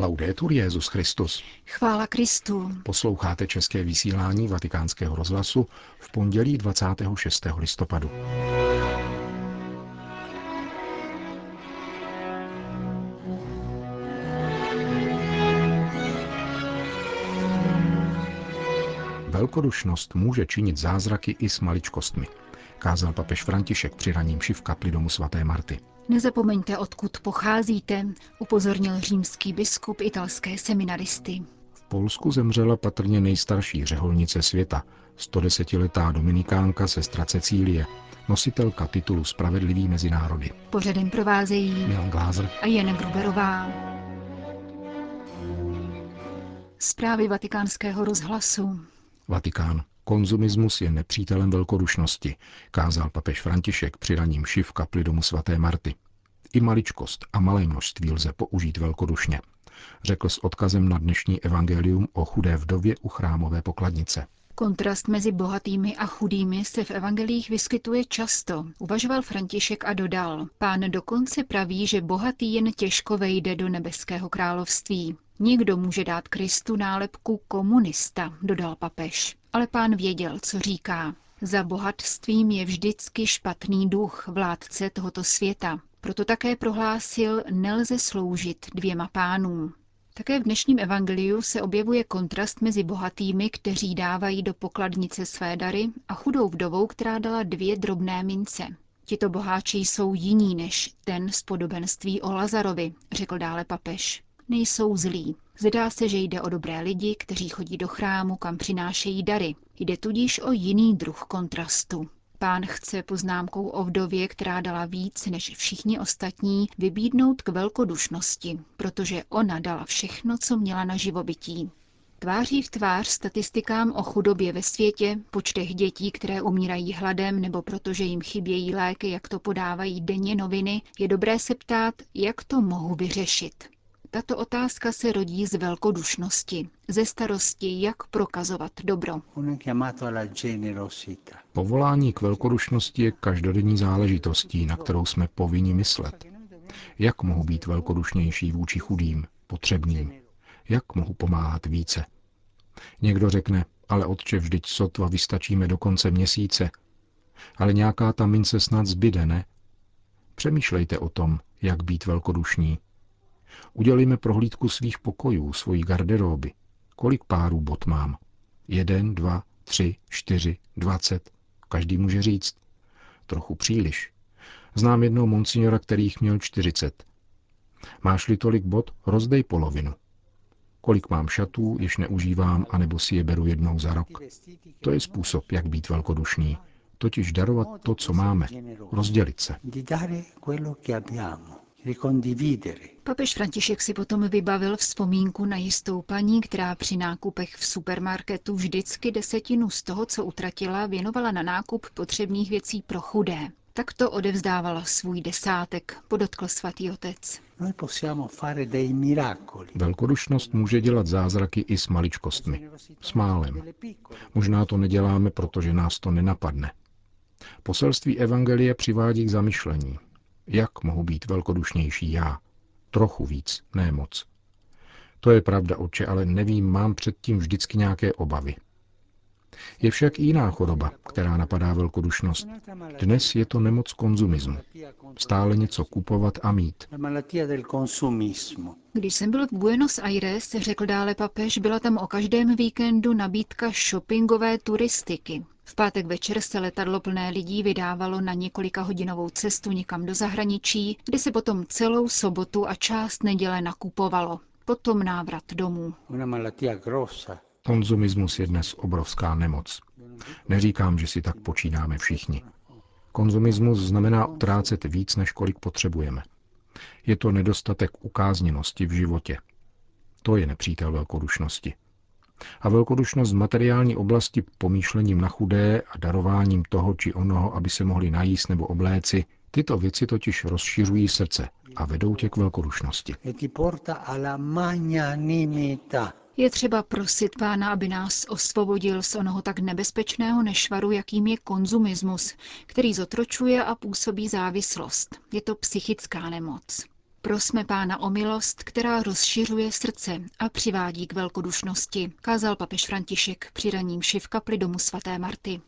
Laudetur Jezus Christus. Chvála Kristu. Posloucháte české vysílání Vatikánského rozhlasu v pondělí 26. listopadu. Velkodušnost může činit zázraky i s maličkostmi, kázal papež František při raním v kapli domu svaté Marty. Nezapomeňte, odkud pocházíte, upozornil římský biskup italské seminaristy. V Polsku zemřela patrně nejstarší řeholnice světa, 110-letá dominikánka sestra Cecílie, nositelka titulu Spravedlivý mezi národy. Pořadem provázejí Milan Glázer a Jen Gruberová. Zprávy vatikánského rozhlasu. Vatikán. Konzumismus je nepřítelem velkodušnosti, kázal papež František při raním šiv kapli domu svaté Marty. I maličkost a malé množství lze použít velkodušně, řekl s odkazem na dnešní evangelium o chudé vdově u chrámové pokladnice. Kontrast mezi bohatými a chudými se v evangelích vyskytuje často, uvažoval František a dodal. Pán dokonce praví, že bohatý jen těžko vejde do nebeského království. Někdo může dát Kristu nálepku komunista, dodal papež. Ale pán věděl, co říká. Za bohatstvím je vždycky špatný duch, vládce tohoto světa. Proto také prohlásil, nelze sloužit dvěma pánům. Také v dnešním evangeliu se objevuje kontrast mezi bohatými, kteří dávají do pokladnice své dary, a chudou vdovou, která dala dvě drobné mince. Tito boháči jsou jiní než ten z podobenství o Lazarovi, řekl dále papež nejsou zlí. Zdá se, že jde o dobré lidi, kteří chodí do chrámu, kam přinášejí dary. Jde tudíž o jiný druh kontrastu. Pán chce poznámkou o vdově, která dala víc než všichni ostatní, vybídnout k velkodušnosti, protože ona dala všechno, co měla na živobytí. Tváří v tvář statistikám o chudobě ve světě, počtech dětí, které umírají hladem nebo protože jim chybějí léky, jak to podávají denně noviny, je dobré se ptát, jak to mohu vyřešit. Tato otázka se rodí z velkodušnosti, ze starosti, jak prokazovat dobro. Povolání k velkodušnosti je každodenní záležitostí, na kterou jsme povinni myslet. Jak mohu být velkodušnější vůči chudým, potřebným? Jak mohu pomáhat více? Někdo řekne, ale otče, vždyť sotva vystačíme do konce měsíce. Ale nějaká ta mince snad zbyde, ne? Přemýšlejte o tom, jak být velkodušní, Udělejme prohlídku svých pokojů, svojí garderoby. Kolik párů bot mám? Jeden, dva, tři, čtyři, dvacet. Každý může říct. Trochu příliš. Znám jednoho monsignora, který jich měl čtyřicet. Máš-li tolik bot, rozdej polovinu. Kolik mám šatů, jež neužívám, anebo si je beru jednou za rok. To je způsob, jak být velkodušný. Totiž darovat to, co máme. Rozdělit se. Papež František si potom vybavil vzpomínku na jistou paní, která při nákupech v supermarketu vždycky desetinu z toho, co utratila, věnovala na nákup potřebných věcí pro chudé. Tak to odevzdávala svůj desátek, podotkl svatý otec. Velkodušnost může dělat zázraky i s maličkostmi, s málem. Možná to neděláme, protože nás to nenapadne. Poselství Evangelie přivádí k zamyšlení. Jak mohu být velkodušnější já? Trochu víc, ne moc. To je pravda, oče, ale nevím, mám předtím vždycky nějaké obavy. Je však i jiná choroba, která napadá velkodušnost. Dnes je to nemoc konzumismu. Stále něco kupovat a mít. Když jsem byl v Buenos Aires, řekl dále papež, byla tam o každém víkendu nabídka shoppingové turistiky. V pátek večer se letadlo plné lidí vydávalo na několika hodinovou cestu někam do zahraničí, kde se potom celou sobotu a část neděle nakupovalo. Potom návrat domů. Konzumismus je dnes obrovská nemoc. Neříkám, že si tak počínáme všichni. Konzumismus znamená utrácet víc, než kolik potřebujeme. Je to nedostatek ukázněnosti v životě. To je nepřítel velkodušnosti. A velkodušnost z materiální oblasti pomýšlením na chudé a darováním toho či onoho, aby se mohli najíst nebo obléci, tyto věci totiž rozšiřují srdce a vedou tě k velkodušnosti. Je třeba prosit Pána, aby nás osvobodil z onoho tak nebezpečného nešvaru, jakým je konzumismus, který zotročuje a působí závislost. Je to psychická nemoc. Prosme pána o milost, která rozšiřuje srdce a přivádí k velkodušnosti, kázal papež František při raním v kapli domu svaté Marty.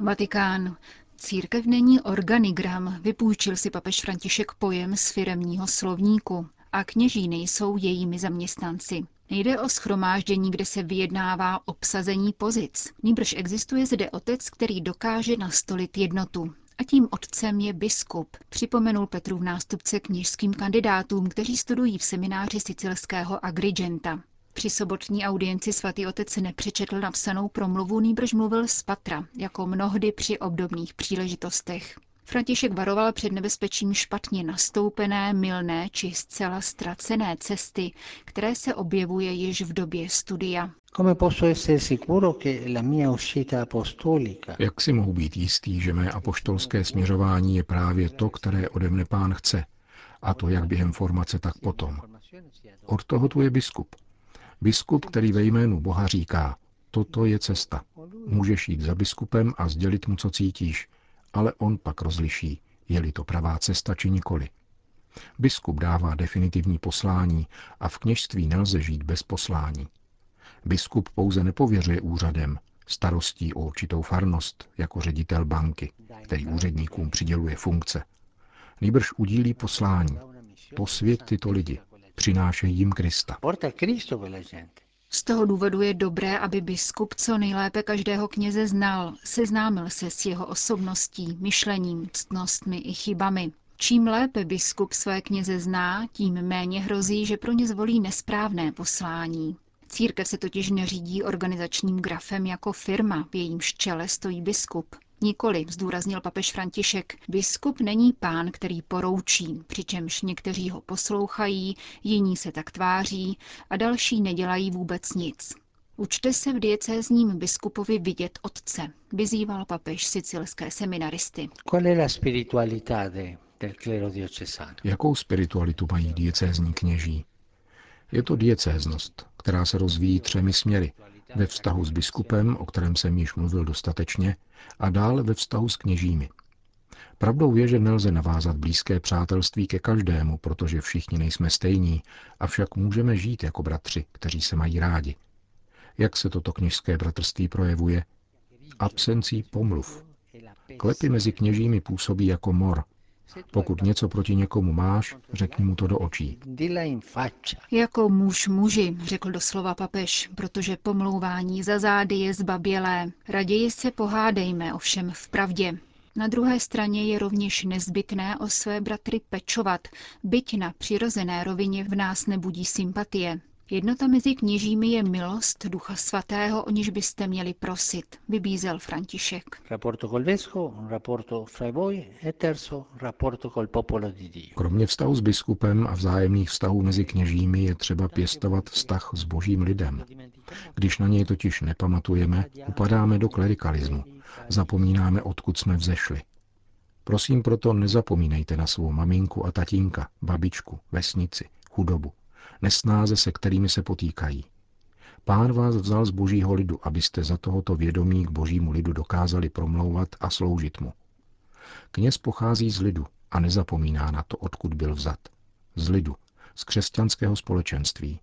Vatikán. Církev není organigram, vypůjčil si papež František pojem z firemního slovníku a kněží nejsou jejími zaměstnanci. Nejde o schromáždění, kde se vyjednává obsazení pozic. Nýbrž existuje zde otec, který dokáže nastolit jednotu. A tím otcem je biskup, připomenul Petru v nástupce kněžským kandidátům, kteří studují v semináři sicilského Agrigenta. Při sobotní audienci svatý otec nepřečetl napsanou promluvu, nýbrž mluvil z patra, jako mnohdy při obdobných příležitostech. František varoval před nebezpečím špatně nastoupené, milné či zcela ztracené cesty, které se objevuje již v době studia. Jak si mohu být jistý, že mé apoštolské směřování je právě to, které ode mne pán chce, a to jak během formace, tak potom. Od toho tu je biskup. Biskup, který ve jménu Boha říká, toto je cesta. Můžeš jít za biskupem a sdělit mu, co cítíš, ale on pak rozliší, je-li to pravá cesta či nikoli. Biskup dává definitivní poslání a v kněžství nelze žít bez poslání. Biskup pouze nepověřuje úřadem, starostí o určitou farnost, jako ředitel banky, který úředníkům přiděluje funkce. Nýbrž udílí poslání. Posvět tyto lidi, přinášejí jim Krista. Z toho důvodu je dobré, aby biskup co nejlépe každého kněze znal, seznámil se s jeho osobností, myšlením, ctnostmi i chybami. Čím lépe biskup své kněze zná, tím méně hrozí, že pro ně zvolí nesprávné poslání. Církev se totiž neřídí organizačním grafem jako firma, v jejímž čele stojí biskup. Nikoli, zdůraznil papež František, biskup není pán, který poroučí, přičemž někteří ho poslouchají, jiní se tak tváří a další nedělají vůbec nic. Učte se v diecézním biskupovi vidět otce, vyzýval papež sicilské seminaristy. Jakou spiritualitu mají diecézní kněží? Je to diecéznost, která se rozvíjí třemi směry. Ve vztahu s biskupem, o kterém jsem již mluvil dostatečně, a dále ve vztahu s kněžími. Pravdou je, že nelze navázat blízké přátelství ke každému, protože všichni nejsme stejní, avšak můžeme žít jako bratři, kteří se mají rádi. Jak se toto kněžské bratrství projevuje? Absencí pomluv. Klepy mezi kněžími působí jako mor, pokud něco proti někomu máš, řekni mu to do očí. Jako muž muži, řekl doslova papež, protože pomlouvání za zády je zbabělé. Raději se pohádejme, ovšem v pravdě. Na druhé straně je rovněž nezbytné o své bratry pečovat, byť na přirozené rovině v nás nebudí sympatie. Jednota mezi kněžími je milost Ducha Svatého, o níž byste měli prosit, vybízel František. E Kromě vztahu s biskupem a vzájemných vztahů mezi kněžími je třeba pěstovat vztah s božím lidem. Když na něj totiž nepamatujeme, upadáme do klerikalismu, zapomínáme, odkud jsme vzešli. Prosím proto nezapomínejte na svou maminku a tatínka, babičku, vesnici, chudobu, nesnáze, se kterými se potýkají. Pán vás vzal z božího lidu, abyste za tohoto vědomí k božímu lidu dokázali promlouvat a sloužit mu. Kněz pochází z lidu a nezapomíná na to, odkud byl vzat. Z lidu, z křesťanského společenství.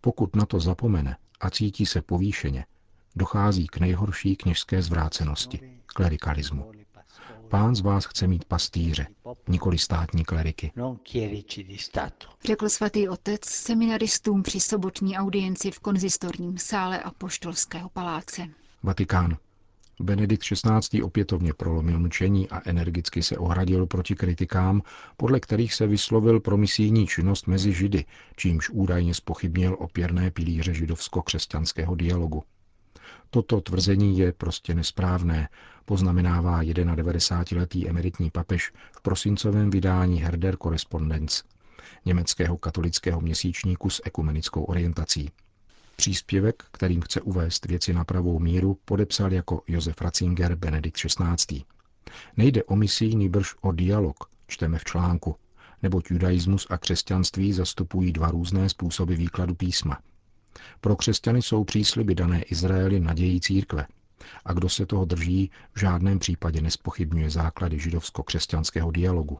Pokud na to zapomene a cítí se povýšeně, dochází k nejhorší kněžské zvrácenosti, klerikalismu. Pán z vás chce mít pastýře, nikoli státní kleriky. Řekl svatý otec seminaristům při sobotní audienci v konzistorním sále Apoštolského paláce. Vatikán. Benedikt XVI. opětovně prolomil mčení a energicky se ohradil proti kritikám, podle kterých se vyslovil pro misijní činnost mezi Židy, čímž údajně spochybnil opěrné pilíře židovsko-křesťanského dialogu. Toto tvrzení je prostě nesprávné, poznamenává 91-letý emeritní papež v prosincovém vydání Herder Correspondence, německého katolického měsíčníku s ekumenickou orientací. Příspěvek, kterým chce uvést věci na pravou míru, podepsal jako Josef Ratzinger Benedikt XVI. Nejde o misí, nýbrž o dialog, čteme v článku, neboť judaismus a křesťanství zastupují dva různé způsoby výkladu písma – pro křesťany jsou přísliby dané Izraeli nadějí církve. A kdo se toho drží, v žádném případě nespochybňuje základy židovsko-křesťanského dialogu.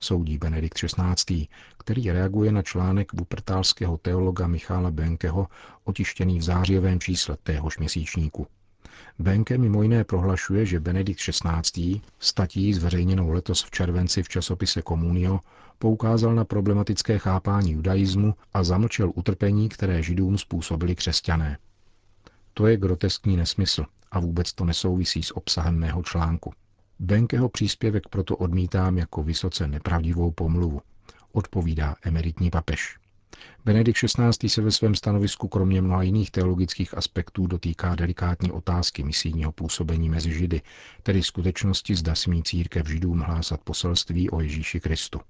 soudí Benedikt XVI., který reaguje na článek bupertálského teologa Michála Benkeho otištěný v zářijovém čísle téhož měsíčníku. Benke mimo jiné prohlašuje, že Benedikt XVI. statí zveřejněnou letos v červenci v časopise Communio poukázal na problematické chápání judaismu a zamlčel utrpení, které židům způsobili křesťané. To je groteskní nesmysl a vůbec to nesouvisí s obsahem mého článku. Benkeho příspěvek proto odmítám jako vysoce nepravdivou pomluvu, odpovídá emeritní papež. Benedikt XVI. se ve svém stanovisku kromě mnoha jiných teologických aspektů dotýká delikátní otázky misijního působení mezi Židy, tedy skutečnosti zda smí církev Židům hlásat poselství o Ježíši Kristu.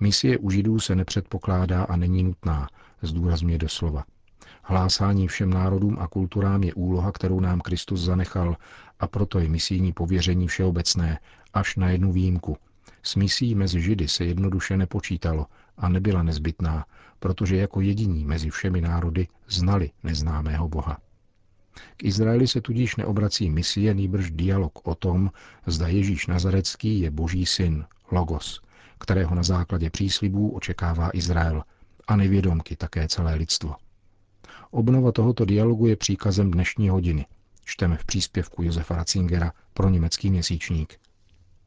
Misie u Židů se nepředpokládá a není nutná, zdůrazňuje doslova. Hlásání všem národům a kulturám je úloha, kterou nám Kristus zanechal a proto je misijní pověření všeobecné, až na jednu výjimku. S misí mezi Židy se jednoduše nepočítalo a nebyla nezbytná, protože jako jediní mezi všemi národy znali neznámého Boha. K Izraeli se tudíž neobrací misie, nýbrž dialog o tom, zda Ježíš Nazarecký je boží syn, Logos, kterého na základě příslibů očekává Izrael a nevědomky také celé lidstvo. Obnova tohoto dialogu je příkazem dnešní hodiny. Čteme v příspěvku Josefa Ratzingera pro německý měsíčník.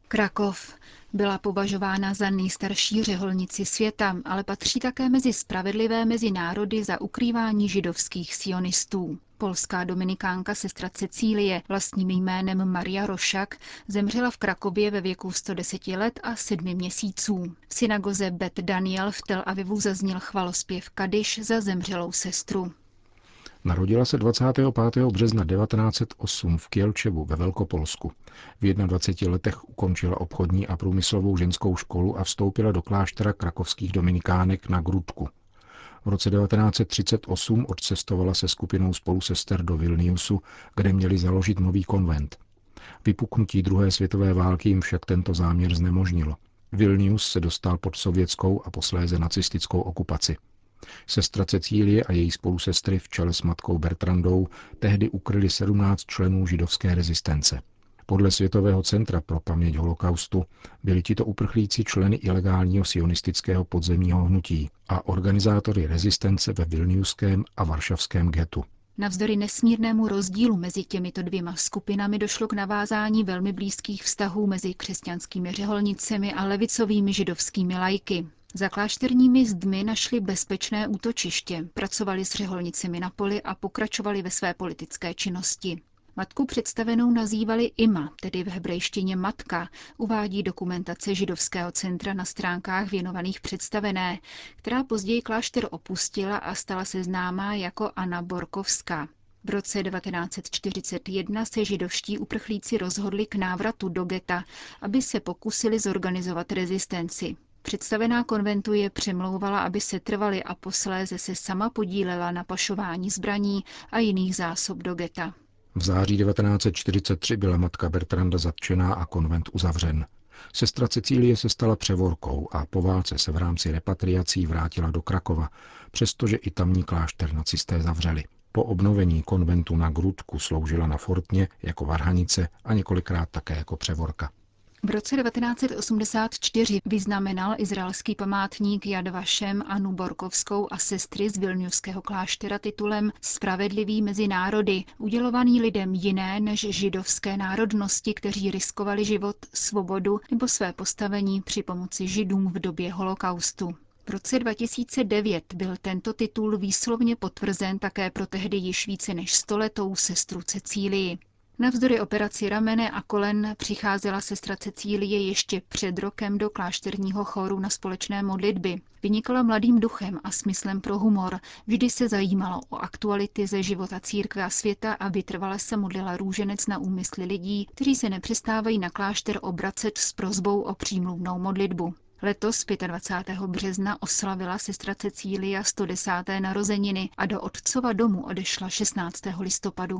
Krakov byla považována za nejstarší řeholnici světa, ale patří také mezi spravedlivé mezi národy za ukrývání židovských sionistů. Polská dominikánka sestra Cecílie vlastním jménem Maria Rošak zemřela v Krakově ve věku 110 let a 7 měsíců. V synagoze Bet Daniel v Tel Avivu zazněl chvalospěv Kadiš za zemřelou sestru. Narodila se 25. března 1908 v Kielčevu ve Velkopolsku. V 21 letech ukončila obchodní a průmyslovou ženskou školu a vstoupila do kláštera krakovských dominikánek na Grudku. V roce 1938 odcestovala se skupinou spolusester do Vilniusu, kde měli založit nový konvent. Vypuknutí druhé světové války jim však tento záměr znemožnilo. Vilnius se dostal pod sovětskou a posléze nacistickou okupaci. Sestra Cecílie a její spolusestry v čele s matkou Bertrandou tehdy ukryli 17 členů židovské rezistence. Podle Světového centra pro paměť holokaustu byli tito uprchlíci členy ilegálního sionistického podzemního hnutí a organizátory rezistence ve Vilniuském a Varšavském getu. Navzdory nesmírnému rozdílu mezi těmito dvěma skupinami došlo k navázání velmi blízkých vztahů mezi křesťanskými řeholnicemi a levicovými židovskými lajky. Za klášterními zdmi našli bezpečné útočiště, pracovali s řeholnicemi na poli a pokračovali ve své politické činnosti. Matku představenou nazývali Ima, tedy v hebrejštině matka, uvádí dokumentace židovského centra na stránkách věnovaných představené, která později klášter opustila a stala se známá jako Anna Borkovská. V roce 1941 se židovští uprchlíci rozhodli k návratu do geta, aby se pokusili zorganizovat rezistenci. Představená konventu je přemlouvala, aby se trvali a posléze se sama podílela na pašování zbraní a jiných zásob do geta. V září 1943 byla matka Bertranda zatčená a konvent uzavřen. Sestra Cecílie se stala převorkou a po válce se v rámci repatriací vrátila do Krakova, přestože i tamní klášter nacisté zavřeli. Po obnovení konventu na Grudku sloužila na Fortně jako varhanice a několikrát také jako převorka. V roce 1984 vyznamenal izraelský památník Yad Vashem Anu Borkovskou a sestry z Vilniuského kláštera titulem Spravedlivý mezi národy, udělovaný lidem jiné než židovské národnosti, kteří riskovali život, svobodu nebo své postavení při pomoci židům v době holokaustu. V roce 2009 byl tento titul výslovně potvrzen také pro tehdy již více než stoletou sestru Cecílii. Navzdory operaci ramene a kolen přicházela sestra Cecílie ještě před rokem do klášterního choru na společné modlitby. Vynikala mladým duchem a smyslem pro humor, vždy se zajímala o aktuality ze života církve a světa a vytrvale se modlila růženec na úmysly lidí, kteří se nepřestávají na klášter obracet s prozbou o přímluvnou modlitbu. Letos 25. března oslavila sestra Cecília 110. narozeniny a do otcova domu odešla 16. listopadu.